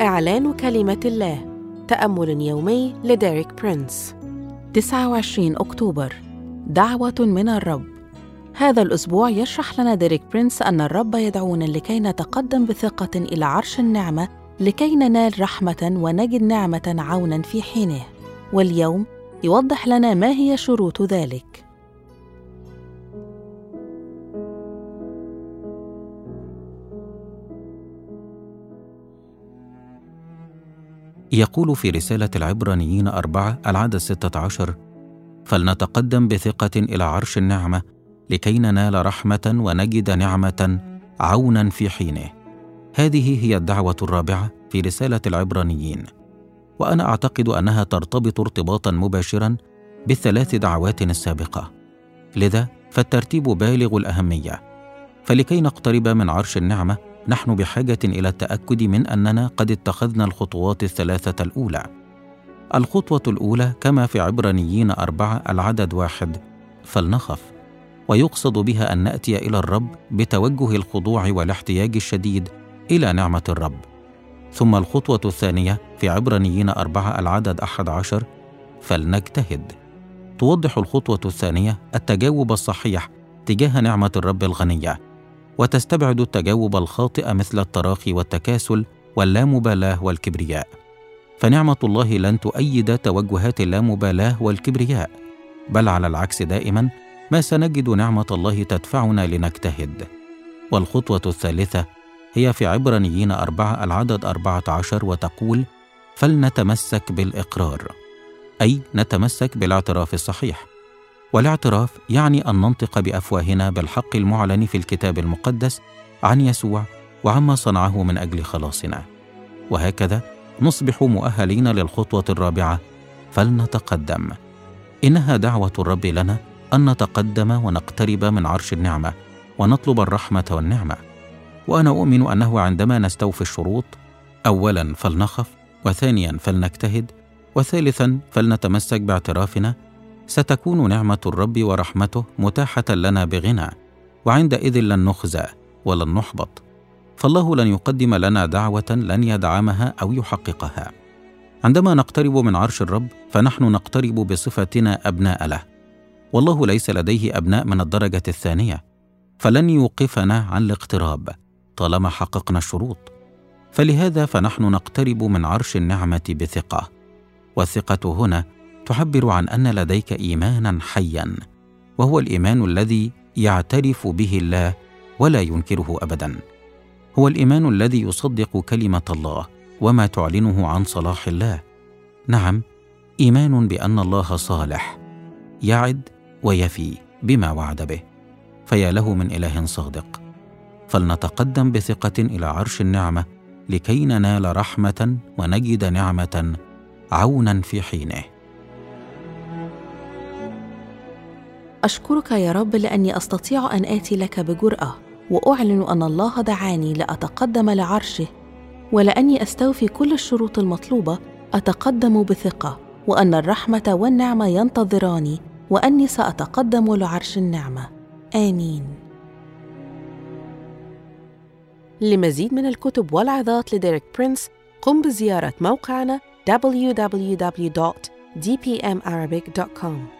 إعلان كلمة الله. تأمل يومي لديريك برينس. 29 أكتوبر. دعوة من الرب. هذا الأسبوع يشرح لنا ديريك برينس أن الرب يدعونا لكي نتقدم بثقة إلى عرش النعمة لكي ننال رحمة ونجد نعمة عونا في حينه. واليوم يوضح لنا ما هي شروط ذلك. يقول في رسالة العبرانيين أربعة العدد ستة عشر فلنتقدم بثقة إلى عرش النعمة لكي ننال رحمة ونجد نعمة عونا في حينه. هذه هي الدعوة الرابعة في رسالة العبرانيين. وأنا أعتقد أنها ترتبط ارتباطا مباشرا بالثلاث دعوات السابقة. لذا فالترتيب بالغ الأهمية. فلكي نقترب من عرش النعمة نحن بحاجة إلى التأكد من أننا قد اتخذنا الخطوات الثلاثة الأولى. الخطوة الأولى كما في عبرانيين أربعة العدد واحد فلنخف، ويقصد بها أن نأتي إلى الرب بتوجه الخضوع والاحتياج الشديد إلى نعمة الرب. ثم الخطوة الثانية في عبرانيين أربعة العدد أحد عشر فلنجتهد. توضح الخطوة الثانية التجاوب الصحيح تجاه نعمة الرب الغنية وتستبعد التجاوب الخاطئ مثل التراخي والتكاسل واللامبالاة والكبرياء. فنعمة الله لن تؤيد توجهات اللامبالاة والكبرياء. بل على العكس دائما ما سنجد نعمة الله تدفعنا لنجتهد. والخطوة الثالثة هي في عبرانيين أربعة العدد أربعة عشر وتقول فلنتمسك بالإقرار أي نتمسك بالإعتراف الصحيح. والاعتراف يعني أن ننطق بأفواهنا بالحق المعلن في الكتاب المقدس عن يسوع وعما صنعه من أجل خلاصنا. وهكذا نصبح مؤهلين للخطوة الرابعة فلنتقدم. إنها دعوة الرب لنا أن نتقدم ونقترب من عرش النعمة ونطلب الرحمة والنعمة. وأنا أؤمن أنه عندما نستوفي الشروط اولا فلنخف وثانيا فلنجتهد وثالثا فلنتمسك باعترافنا ستكون نعمة الرب ورحمته متاحة لنا بغنى وعندئذ لن نخزى ولن نحبط. فالله لن يقدم لنا دعوة لن يدعمها أو يحققها. عندما نقترب من عرش الرب فنحن نقترب بصفتنا أبناء له. والله ليس لديه أبناء من الدرجة الثانية. فلن يوقفنا عن الاقتراب طالما حققنا الشروط. فلهذا فنحن نقترب من عرش النعمة بثقة. والثقة هنا تعبر عن أن لديك ايمانا حيا وهو الإيمان الذي يعترف به الله ولا ينكره ابدا. هو الإيمان الذي يصدق كلمة الله وما تعلنه عن صلاح الله. نعم إيمان بأن الله صالح يعد ويفي بما وعد به فيا له من إله صادق. فلنتقدم بثقة إلى عرش النعمة لكي ننال رحمة ونجد نعمة عونا في حينه. أشكرك يا رب لأني أستطيع أن آتي لك بجرأة وأعلن أن الله دعاني لأتقدم لعرشه ولأني أستوفي كل الشروط المطلوبة أتقدم بثقة وأن الرحمة والنعمة ينتظراني وأني سأتقدم لعرش النعمة. آمين. لمزيد من الكتب والعظات لديريك برينس قم بزيارة موقعنا www.dpmarabic.com